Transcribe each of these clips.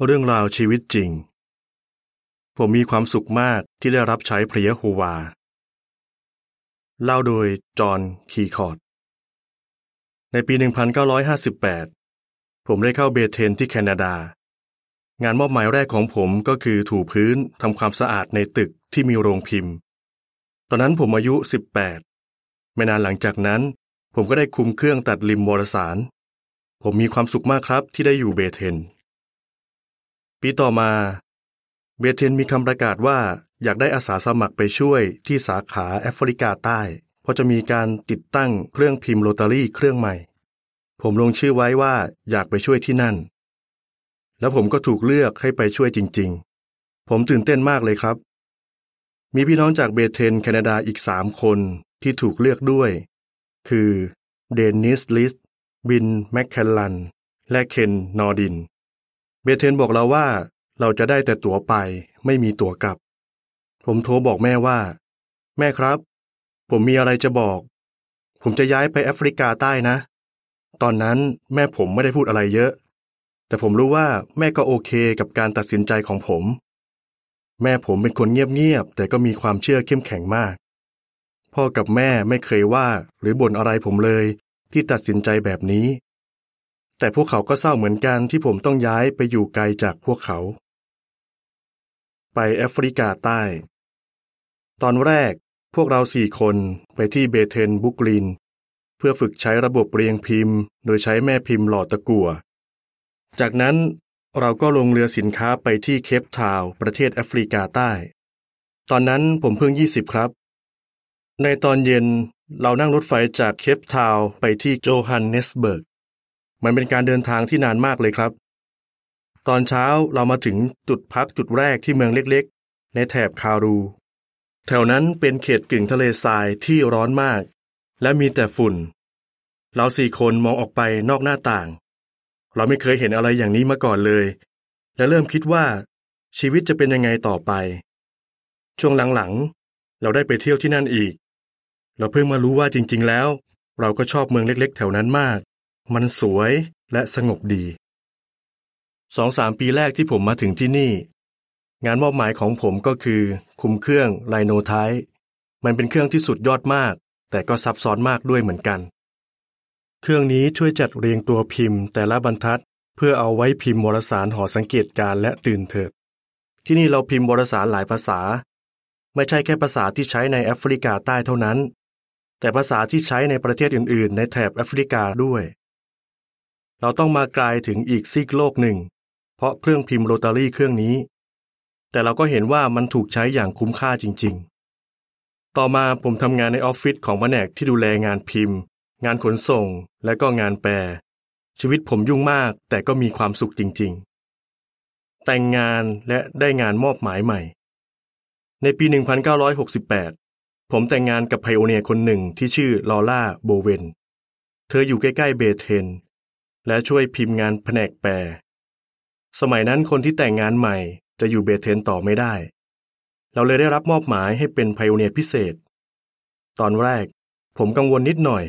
เรื่องราวชีวิตจริง ผมมีความสุขมากที่ได้รับใช้พระเยโฮวา เล่าโดยจอห์นคีคอร์ด ในปี 1958 ผมได้เข้าเบเทนที่แคนาดา งานมอบหมายแรกของผมก็คือถูพื้นทำความสะอาดในตึกที่มีโรงพิมพ์ ตอนนั้นผมอายุ 18 ไม่นานหลังจากนั้น ผมก็ได้คุมเครื่องตัดริมวารสาร ผมมีความสุขมากครับที่ได้อยู่เบเทน ปีต่อมาเบเทนมีคำประกาศว่าอยากได้อาสาสมัครไปช่วยที่สาขาแอฟริกาใต้เพราะจะมีการติดตั้งเครื่องพิมพ์โรตารี่เครื่องใหม่ ผมลงชื่อไว้ว่าอยากไปช่วยที่นั่น แล้วผมก็ถูกเลือกให้ไปช่วยจริง ๆ ผมตื่นเต้นมากเลยครับ มีพี่น้องจากเบเทนแคนาดาอีกสามคนที่ถูกเลือกด้วย คือเดนิสลิสบินแมคแคลลัน และเคนนอร์ดิน เบเธลบอกเราว่า เราจะได้แต่ตั๋วไปไม่มีตั๋วกลับ ผมโทรบอกแม่ว่า แม่ครับ ผมมีอะไรจะบอก ผมจะย้ายไปแอฟริกาใต้นะ ตอนนั้นแม่ผมไม่ได้พูดอะไรเยอะ แต่ผมรู้ว่าแม่ก็โอเคกับการตัดสินใจของผม แม่ผมเป็นคนเงียบๆแต่ก็มีความเชื่อเข้มแข็งมาก พ่อกับแม่ไม่เคยว่าหรือบ่นอะไรผมเลยที่ตัดสินใจแบบนี้ แต่พวกเขาก็เศร้าเหมือนกันที่ผมต้องย้ายไปอยู่ไกลจากพวกเขา ไปแอฟริกาใต้ ตอนแรกพวกเราสี่คนไปที่เบเทนบุกลิน เพื่อฝึกใช้ระบบเรียงพิมพ์ โดยใช้แม่พิมพ์หลอดตะกั่ว จากนั้นเราก็ลงเรือสินค้าไปที่เคปทาวประเทศแอฟริกาใต้ ตอนนั้นผมเพิ่งยี่สิบครับ ในตอนเย็นเรานั่งรถไฟจากเคปทาวไปที่โจฮันเนสเบิร์ก มันเป็นการเดินทางที่นานมากเลยครับ ตอนเช้าเรามาถึงจุดพักจุดแรกที่เมืองเล็กๆ ในแถบคารู แถวนั้นเป็นเขตกึ่งทะเลทรายที่ร้อนมาก และมีแต่ฝุ่น เราสี่คนมองออกไปนอกหน้าต่าง เราไม่เคยเห็นอะไรอย่างนี้มาก่อนเลย และเริ่มคิดว่า ชีวิตจะเป็นยังไงต่อไป ช่วงหลังๆ เราได้ไปเที่ยวที่นั่นอีก เราเพิ่งมารู้ว่าจริง ๆ แล้ว เราก็ชอบเมืองเล็ก ๆ แถวนั้นมาก มันสวยและสงบดี สองสามปีแรกที่ผมมาถึงที่นี่ งานมอบหมายของผมก็คือ คุมเครื่องไลโนไทมันเป็นเครื่องที่สุดยอดมาก แต่ก็ซับซ้อนมากด้วยเหมือนกัน เครื่องนี้ช่วยจัดเรียงตัวพิมพ์แต่ละบรรทัด เพื่อเอาไว้พิมพ์วารสารหอสังเกตการและตื่นเถิด ที่นี่เราพิมพ์วารสารหลายภาษา ไม่ใช่แค่ภาษาที่ใช้ในแอฟริกาใต้เท่านั้น แต่ภาษาที่ใช้ในประเทศอื่น ๆ ในแถบแอฟริกาด้วย เราต้องมาไกลถึงอีกซีกโลกหนึ่ง เพราะเครื่องพิมพ์โรตารี่เครื่องนี้ แต่เราก็เห็นว่ามันถูกใช้อย่างคุ้มค่าจริง ๆ ต่อมาผมทำงานในออฟฟิศของแผนกที่ดูแลงานพิมพ์ งานขนส่งและก็งานแปล ชีวิตผมยุ่งมากแต่ก็มีความสุขจริง ๆ แต่งงานและได้งานมอบหมายใหม่ ในปี 1968ผมแต่งงานกับไพโอเนียคนหนึ่งที่ชื่อลอร่าโบเวน เธออยู่ใกล้ ๆ เบเทน และช่วยพิมพ์งานแผนกแปล สมัยนั้นคนที่แต่งงานใหม่จะอยู่เบเทนต่อไม่ได้ เราเลยได้รับมอบหมายให้เป็นไพโอเนียพิเศษ ตอนแรก ผมกังวลนิดหน่อย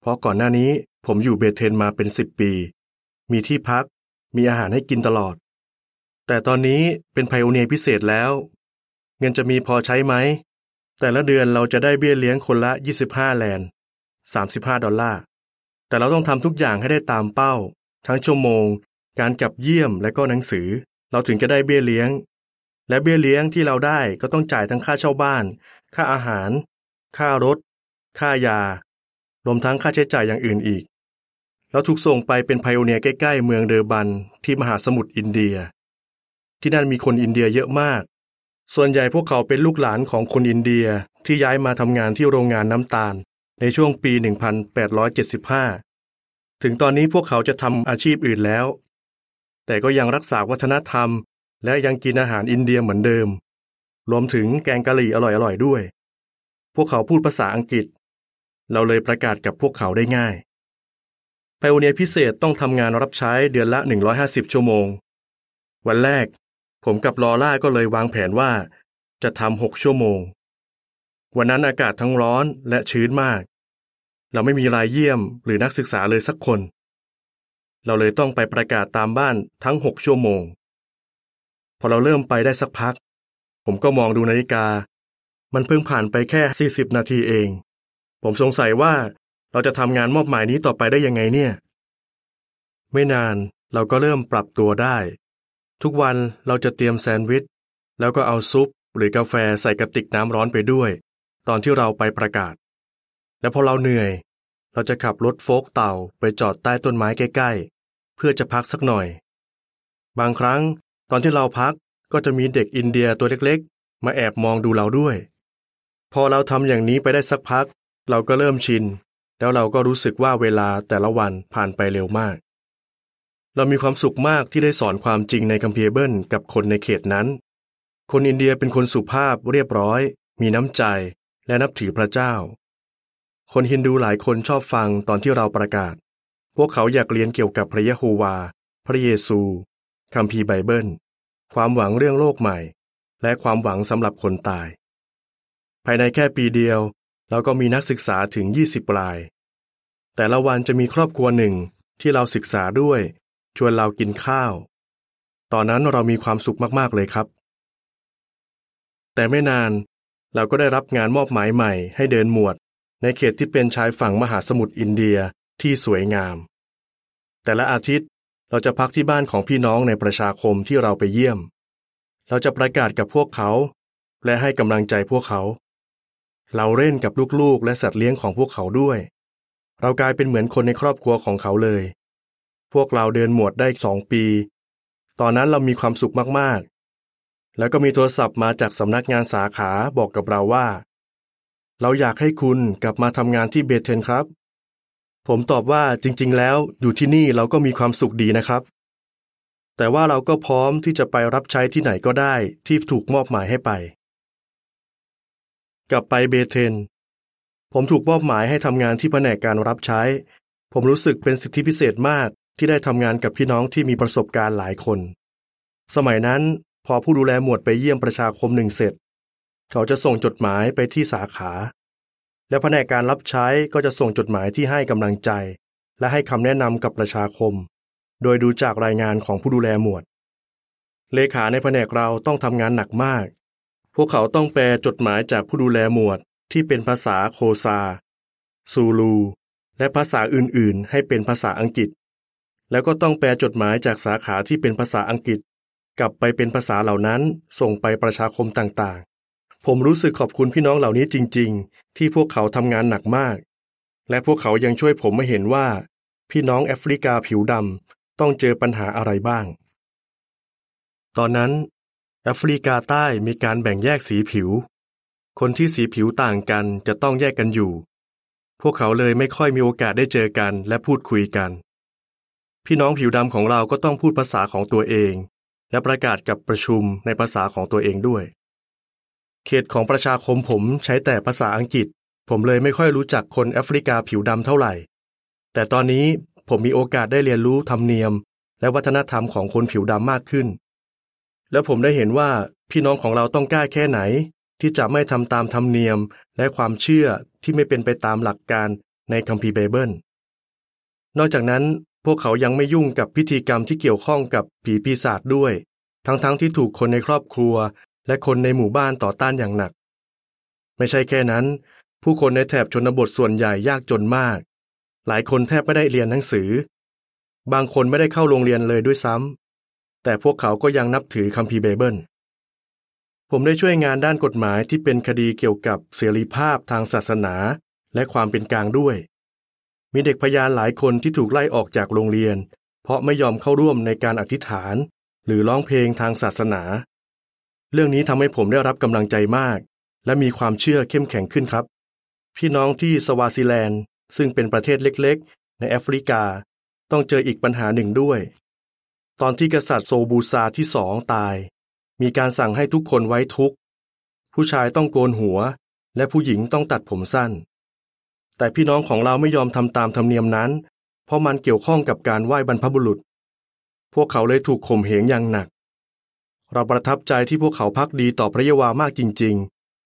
เพราะก่อนหน้านี้ผมอยู่เบเทนมาเป็นสิบปี มีที่พัก มีอาหารให้กินตลอด แต่ตอนนี้เป็นไพโอเนียพิเศษแล้ว เงินจะมีพอใช้ไหม แต่ละเดือนเราจะได้เบี้ยเลี้ยงคนละ 25 แลนด์35 ดอลลาร์ แต่เราต้องทำทุกอย่างให้ได้ตามเป้า ทั้งชั่วโมง การกลับเยี่ยมและก็หนังสือ เราถึงจะได้เบี้ยเลี้ยง และเบี้ยเลี้ยงที่เราได้ก็ต้องจ่ายทั้งค่าเช่าบ้าน ค่าอาหาร ค่ารถ ค่ายา รวมทั้งค่าใช้จ่ายอย่างอื่นอีก เราถูกส่งไปเป็นไพโอเนียใกล้ๆ เมืองเดอร์บันที่มหาสมุทรอินเดีย ที่นั่นมีคนอินเดียเยอะมาก ส่วนใหญ่พวกเขาเป็นลูกหลานของคนอินเดียที่ย้ายมาทำงานที่โรงงานน้ำตาล ในช่วงปี 1875 ถึงตอนนี้พวกเขาจะทำอาชีพอื่นแล้ว แต่ก็ยังรักษาวัฒนธรรม และยังกินอาหารอินเดียเหมือนเดิม รวมถึงแกงกะหรี่อร่อยๆด้วย พวกเขาพูดภาษาอังกฤษ เราเลยประกาศกับพวกเขาได้ง่ายไพโอเนียพิเศษต้องทำงานรับใช้เดือนละ 150 ชั่วโมง วันแรก ผมกับลอล่าก็เลยวางแผนว่า จะทำหกชั่วโมง วันนั้นอากาศทั้งร้อนและชื้นมาก เราไม่มีรายเยี่ยมหรือนักศึกษาเลยสักคน เราเลยต้องไปประกาศตามบ้านทั้งหกชั่วโมง พอเราเริ่มไปได้สักพัก ผมก็มองดูนาฬิกา มันเพิ่งผ่านไปแค่ 40 นาทีเอง ผมสงสัยว่าเราจะทำงานมอบหมายนี้ต่อไปได้ยังไงเนี่ย ไม่นานเราก็เริ่มปรับตัวได้ ทุกวันเราจะเตรียมแซนด์วิช แล้วก็เอาซุปหรือกาแฟใส่กระติกน้ำร้อนไปด้วย ตอนที่เราไปประกาศ และพอเราเหนื่อย เราจะขับรถโฟกเต่าไปจอดใต้ต้นไม้ใกล้ๆ เพื่อจะพักสักหน่อย บางครั้งตอนที่เราพักก็จะมีเด็กอินเดียตัวเล็กๆ มาแอบมองดูเราด้วย พอเราทำอย่างนี้ไปได้สักพัก เราก็เริ่มชิน แล้วเราก็รู้สึกว่าเวลาแต่ละวันผ่านไปเร็วมาก เรามีความสุขมากที่ได้สอนความจริงในคัมภีร์เบิลกับคนในเขตนั้น คนอินเดียเป็นคนสุภาพเรียบร้อย มีน้ำใจ และนับถือพระเจ้า คนฮินดูหลายคนชอบฟังตอนที่เราประกาศ พวกเขาอยากเรียนเกี่ยวกับพระยะโฮวา พระเยซูคัมภีร์ไบเบิล ความหวังเรื่องโลกใหม่ และความหวังสำหรับคนตาย ภายในแค่ปีเดียว เราก็มีนักศึกษาถึง 20ราย แต่ละวันจะมีครอบครัวหนึ่งที่เราศึกษาด้วย ชวนเรากินข้าว ตอนนั้นเรามีความสุขมากๆเลยครับ แต่ไม่นานเราก็ได้รับงานมอบหมายใหม่ให้เดินหมวด ในเขตที่เป็นชายฝั่งมหาสมุทรอินเดียที่สวยงาม แต่ละอาทิตย์เราจะพักที่บ้านของพี่น้องในประชาคมที่เราไปเยี่ยม เราจะประกาศกับพวกเขา และให้กำลังใจพวกเขา เราเล่นกับลูกๆ และสัตว์เลี้ยงของพวกเขาด้วย เรากลายเป็นเหมือนคนในครอบครัวของเขาเลย พวกเราเดินหมวดได้สองปี ตอนนั้นเรามีความสุขมากๆ แล้วก็มีโทรศัพท์มาจากสำนักงานสาขาบอกกับเราว่า เราอยากให้คุณกลับมาทำงานที่เบเทนครับ ผมตอบว่าจริง ๆ แล้วอยู่ที่นี่เราก็มีความสุขดีนะครับ แต่ว่าเราก็พร้อมที่จะไปรับใช้ที่ไหนก็ได้ที่ถูกมอบหมายให้ไป กลับไปเบเทน ผมถูกมอบหมายให้ทำงานที่แผนกการรับใช้ ผมรู้สึกเป็นสิทธิพิเศษมากที่ได้ทำงานกับพี่น้องที่มีประสบการณ์หลายคน สมัยนั้นพอผู้ดูแลหมวดไปเยี่ยมประชาคมหนึ่งเสร็จ เขาจะส่งจดหมายไปที่สาขา และแผนกการรับใช้ก็จะส่งจดหมายที่ให้กำลังใจ และให้คำแนะนำกับประชาคม โดยดูจากรายงานของผู้ดูแลหมวด เลขาในแผนกเราต้องทำงานหนักมาก พวกเขาต้องแปลจดหมายจากผู้ดูแลหมวดที่เป็นภาษาโคซา ซูลู และภาษาอื่นๆ ให้เป็นภาษาอังกฤษ แล้วก็ต้องแปลจดหมายจากสาขาที่เป็นภาษาอังกฤษ กลับไปเป็นภาษาเหล่านั้นส่งไปประชาคมต่าง ผมรู้สึกขอบคุณพี่น้องเหล่านี้จริง ๆ ที่พวกเขาทำงานหนักมาก และพวกเขายังช่วยผมมาเห็นว่า พี่น้องแอฟริกาผิวดำต้องเจอปัญหาอะไรบ้าง ตอนนั้นแอฟริกาใต้มีการแบ่งแยกสีผิว คนที่สีผิวต่างกันจะต้องแยกกันอยู่ พวกเขาเลยไม่ค่อยมีโอกาสได้เจอกันและพูดคุยกัน พี่น้องผิวดำของเราก็ต้องพูดภาษาของตัวเอง และประกาศกับประชุมในภาษาของตัวเองด้วย เขตของประชาคมผมใช้แต่ภาษาอังกฤษ ผมเลยไม่ค่อยรู้จักคนแอฟริกาผิวดำเท่าไหร่ แต่ตอนนี้ผมมีโอกาสได้เรียนรู้ธรรมเนียม และวัฒนธรรมของคนผิวดำมากขึ้น และผมได้เห็นว่าพี่น้องของเราต้องกล้าแค่ไหน ที่จะไม่ทำตามธรรมเนียมและความเชื่อที่ไม่เป็นไปตามหลักการในคัมภีร์ไบเบิล นอกจากนั้นพวกเขายังไม่ยุ่งกับพิธีกรรมที่เกี่ยวข้องกับผีปีศาจด้วย ทั้งๆทที่ถูกคนในครอบครัว และคนในหมู่บ้านต่อต้านอย่างหนัก ไม่ใช่แค่นั้น ผู้คนในแถบชนบทส่วนใหญ่ยากจนมาก หลายคนแทบไม่ได้เรียนหนังสือ บางคนไม่ได้เข้าโรงเรียนเลยด้วยซ้ำแต่พวกเขาก็ยังนับถือคัมภีร์ไบเบิลผมได้ช่วยงานด้านกฎหมายที่เป็นคดีเกี่ยวกับเสรีภาพทางศาสนาและความเป็นกลางด้วย มีเด็กพยานหลายคนที่ถูกไล่ออกจากโรงเรียน เพราะไม่ยอมเข้าร่วมในการอธิษฐาน หรือร้องเพลงทางศาสนา เรื่องนี้ทำให้ผมได้รับกำลังใจมาก และมีความเชื่อเข้มแข็งขึ้นครับ พี่น้องที่สวาซิแลนด์ ซึ่งเป็นประเทศเล็กๆ ในแอฟริกา ต้องเจออีกปัญหาหนึ่งด้วย ตอนที่กษัตริย์โซบูซาที่สองตาย มีการสั่งให้ทุกคนไว้ทุกข์ ผู้ชายต้องโกนหัว และผู้หญิงต้องตัดผมสั้น แต่พี่น้องของเราไม่ยอมทำตามธรรมเนียมนั้น เพราะมันเกี่ยวข้องกับการไหว้บรรพบุรุษ พวกเขาเลยถูกข่มเหงอย่างหนัก เราประทับใจที่พวกเขาพักดีต่อพระเยาวามากจริง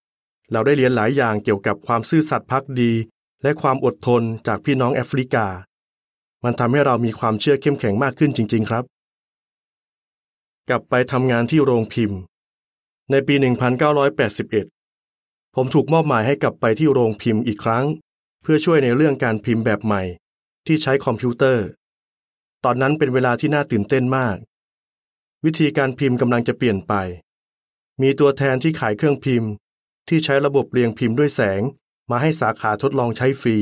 ๆ เราได้เรียนหลายอย่างเกี่ยวกับความซื่อสัตย์พักดี และความอดทนจากพี่น้องแอฟริกา มันทำให้เรามีความเชื่อเข้มแข็งมากขึ้นจริง ๆ ครับ กลับไปทำงานที่โรงพิมพ์ ในปี 1981 ผมถูกมอบหมายให้กลับไปที่โรงพิมพ์อีกครั้ง เพื่อช่วยในเรื่องการพิมพ์แบบใหม่ ที่ใช้คอมพิวเตอร์ ตอนนั้นเป็นเวลาที่น่าตื่นเต้นมาก วิธีการพิมพ์กำลังจะเปลี่ยนไป มีตัวแทนที่ขายเครื่องพิมพ์ ที่ใช้ระบบเรียงพิมพ์ด้วยแสง มาให้สาขาทดลองใช้ฟรี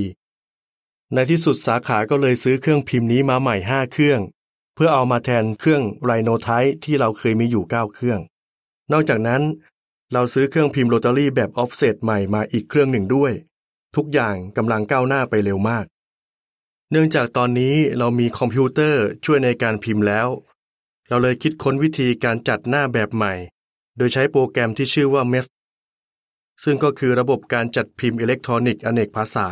ในที่สุดสาขาก็เลยซื้อเครื่องพิมพ์นี้มาใหม่ห้าเครื่อง เพื่อเอามาแทนเครื่อง Linotype ที่เราเคยมีอยู่เก้าเครื่อง นอกจากนั้นเราซื้อเครื่องพิมพ์โรตารี่แบบออฟเซตใหม่มาอีกเครื่องหนึ่งด้วย ทุกอย่างกำลังก้าวหน้าไปเร็วมาก เนื่องจากตอนนี้เรามีคอมพิวเตอร์ช่วยในการพิมพ์แล้ว เราเลยคิดค้นวิธีการจัดหน้าแบบใหม่ โดยใช้โปรแกรมที่ชื่อว่า MEPS ซึ่งก็คือระบบการจัดพิมพ์อิเล็กทรอนิกส์อเนกภาษา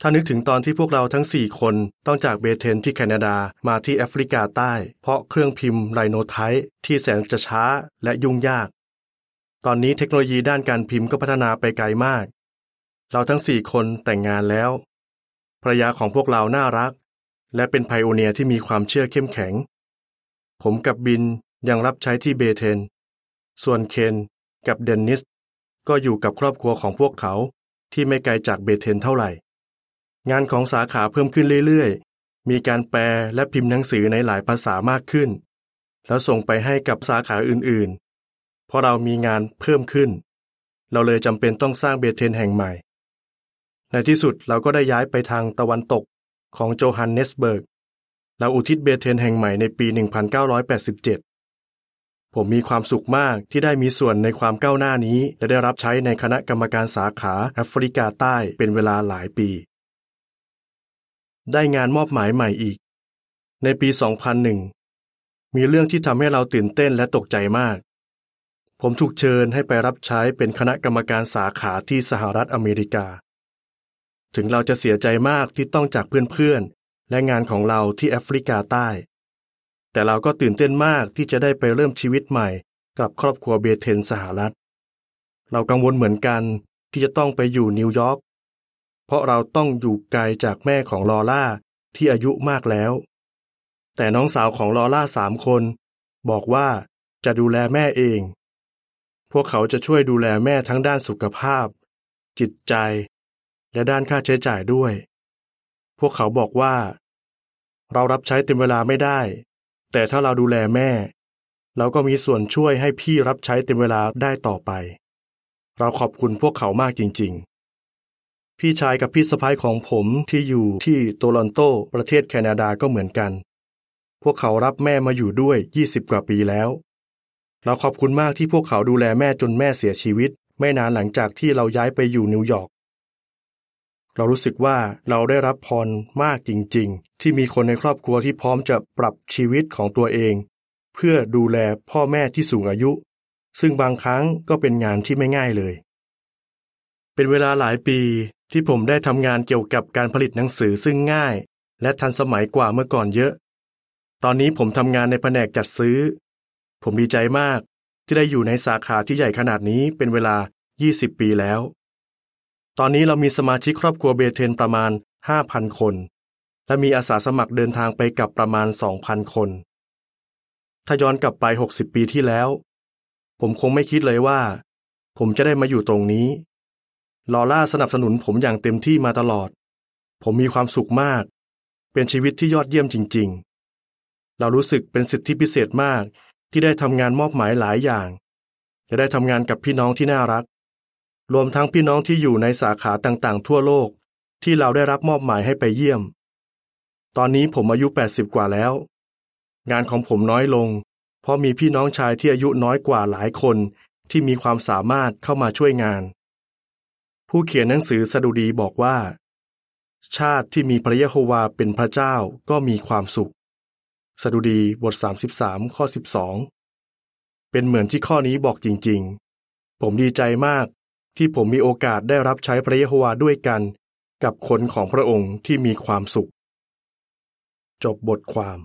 ถ้านึกถึงตอนที่พวกเราทั้ง 4 คนต้องจากเบเทนที่แคนาดามาที่แอฟริกาใต้ เพราะเครื่องพิมพ์ไรโนไทป์ที่แสนจะช้าและยุ่งยาก ตอนนี้เทคโนโลยีด้านการพิมพ์ก็พัฒนาไปไกลมาก เราทั้ง 4 คนแต่งงานแล้วภรรยาของพวกเราน่ารัก และเป็นไพโอเนียที่มีความเชื่อเข้มแข็ง ผมกับบินยังรับใช้ที่เบเทน ส่วนเคนกับเดนนิส ก็อยู่กับครอบครัวของพวกเขาที่ไม่ไกลจากเบเทนเท่าไหร่ งานของสาขาเพิ่มขึ้นเรื่อยๆ มีการแปลและพิมพ์หนังสือในหลายภาษามากขึ้น แล้วส่งไปให้กับสาขาอื่นๆ เพราะเรามีงานเพิ่มขึ้น เราเลยจำเป็นต้องสร้างเบเทนแห่งใหม่ ในที่สุดเราก็ได้ย้ายไปทางตะวันตกของโจฮันเนสเบิร์ก เราอุทิศเบเทนแห่งใหม่ในปี 1987 ผมมีความสุขมากที่ได้มีส่วนในความก้าวหน้านี้ และได้รับใช้ในคณะกรรมการสาขาแอฟริกาใต้เป็นเวลาหลายปี ได้งานมอบหมายใหม่อีก ในปี 2001 มีเรื่องที่ทำให้เราตื่นเต้นและตกใจมาก ผมถูกเชิญให้ไปรับใช้เป็นคณะกรรมการสาขาที่สหรัฐอเมริกา ถึงเราจะเสียใจมากที่ต้องจากเพื่อน และงานของเราที่แอฟริกาใต้ แต่เราก็ตื่นเต้นมากที่จะได้ไปเริ่มชีวิตใหม่กับครอบครัวเบเธลสหรัฐ เรากังวลเหมือนกันที่จะต้องไปอยู่นิวยอร์กเพราะเราต้องอยู่ไกลจากแม่ของลอล่าที่อายุมากแล้ว แต่น้องสาวของลอล่าสามคน บอกว่าจะดูแลแม่เอง พวกเขาจะช่วยดูแลแม่ทั้งด้านสุขภาพ จิตใจ และด้านค่าใช้จ่ายด้วย พวกเขาบอกว่า เรารับใช้เต็มเวลาไม่ได้ แต่ถ้าเราดูแลแม่ เราก็มีส่วนช่วยให้พี่รับใช้เต็มเวลาได้ต่อไป เราขอบคุณพวกเขามากจริง ๆ พี่ชายกับพี่สะพ้ายของผมที่อยู่ที่โตลอนโตประเทศแคนาดาก็เหมือนกัน พวกเขารับแม่มาอยู่ด้วย 20 กว่าปีแล้ว เราขอบคุณมากที่พวกเขาดูแลแม่จนแม่เสียชีวิต ไม่นานหลังจากที่เราย้ายไปอยู่นิวยอร์ก เรารู้สึกว่าเราได้รับพรมากจริง ๆ ที่มีคนในครอบครัวที่พร้อมจะปรับชีวิตของตัวเอง เพื่อดูแลพ่อแม่ที่สูงอายุ ซึ่งบางครั้งก็เป็นงานที่ไม่ง่ายเลย เป็นเวลาหลายปีที่ผมได้ทำงานเกี่ยวกับการผลิตหนังสือซึ่งง่าย และทันสมัยกว่าเมื่อก่อนเยอะ ตอนนี้ผมทำงานในแผนกจัดซื้อ ผมดีใจมากที่ได้อยู่ในสาขาที่ใหญ่ขนาดนี้เป็นเวลา 20 ปีแล้ว ตอนนี้เรามีสมาชิกครอบครัวเบเทนประมาณ 5,000 คน และมีอาสาสมัครเดินทางไปกับประมาณ 2,000 คน ถ้าย้อนกลับไป 60 ปีที่แล้ว ผมคงไม่คิดเลยว่า ผมจะได้มาอยู่ตรงนี้ ลอล่าสนับสนุนผมอย่างเต็มที่มาตลอด ผมมีความสุขมาก เป็นชีวิตที่ยอดเยี่ยมจริง ๆ เรารู้สึกเป็นสิทธิพิเศษมากที่ได้ทำงานมอบหมายหลายอย่างและได้ทำงานกับพี่น้องที่น่ารัก รวมทั้งพี่น้องที่อยู่ในสาขาต่างๆ ทั่วโลก ที่เราได้รับมอบหมายให้ไปเยี่ยม ตอนนี้ผมอายุ 80 กว่าแล้ว งานของผมน้อยลง เพราะมีพี่น้องชายที่อายุน้อยกว่าหลายคนที่มีความสามารถเข้ามาช่วยงาน ผู้เขียนหนังสือสดุดีบอกว่า ชาติที่มีพระเยโฮวาเป็นพระเจ้าก็มีความสุข สดุดีบท 33 ข้อ 12 เป็นเหมือนที่ข้อนี้บอกจริง ๆ ผมดีใจมาก ที่ผมมีโอกาสได้รับใช้พระเยโฮวาด้วยกัน กับคนของพระองค์ที่มีความสุข จบบทความ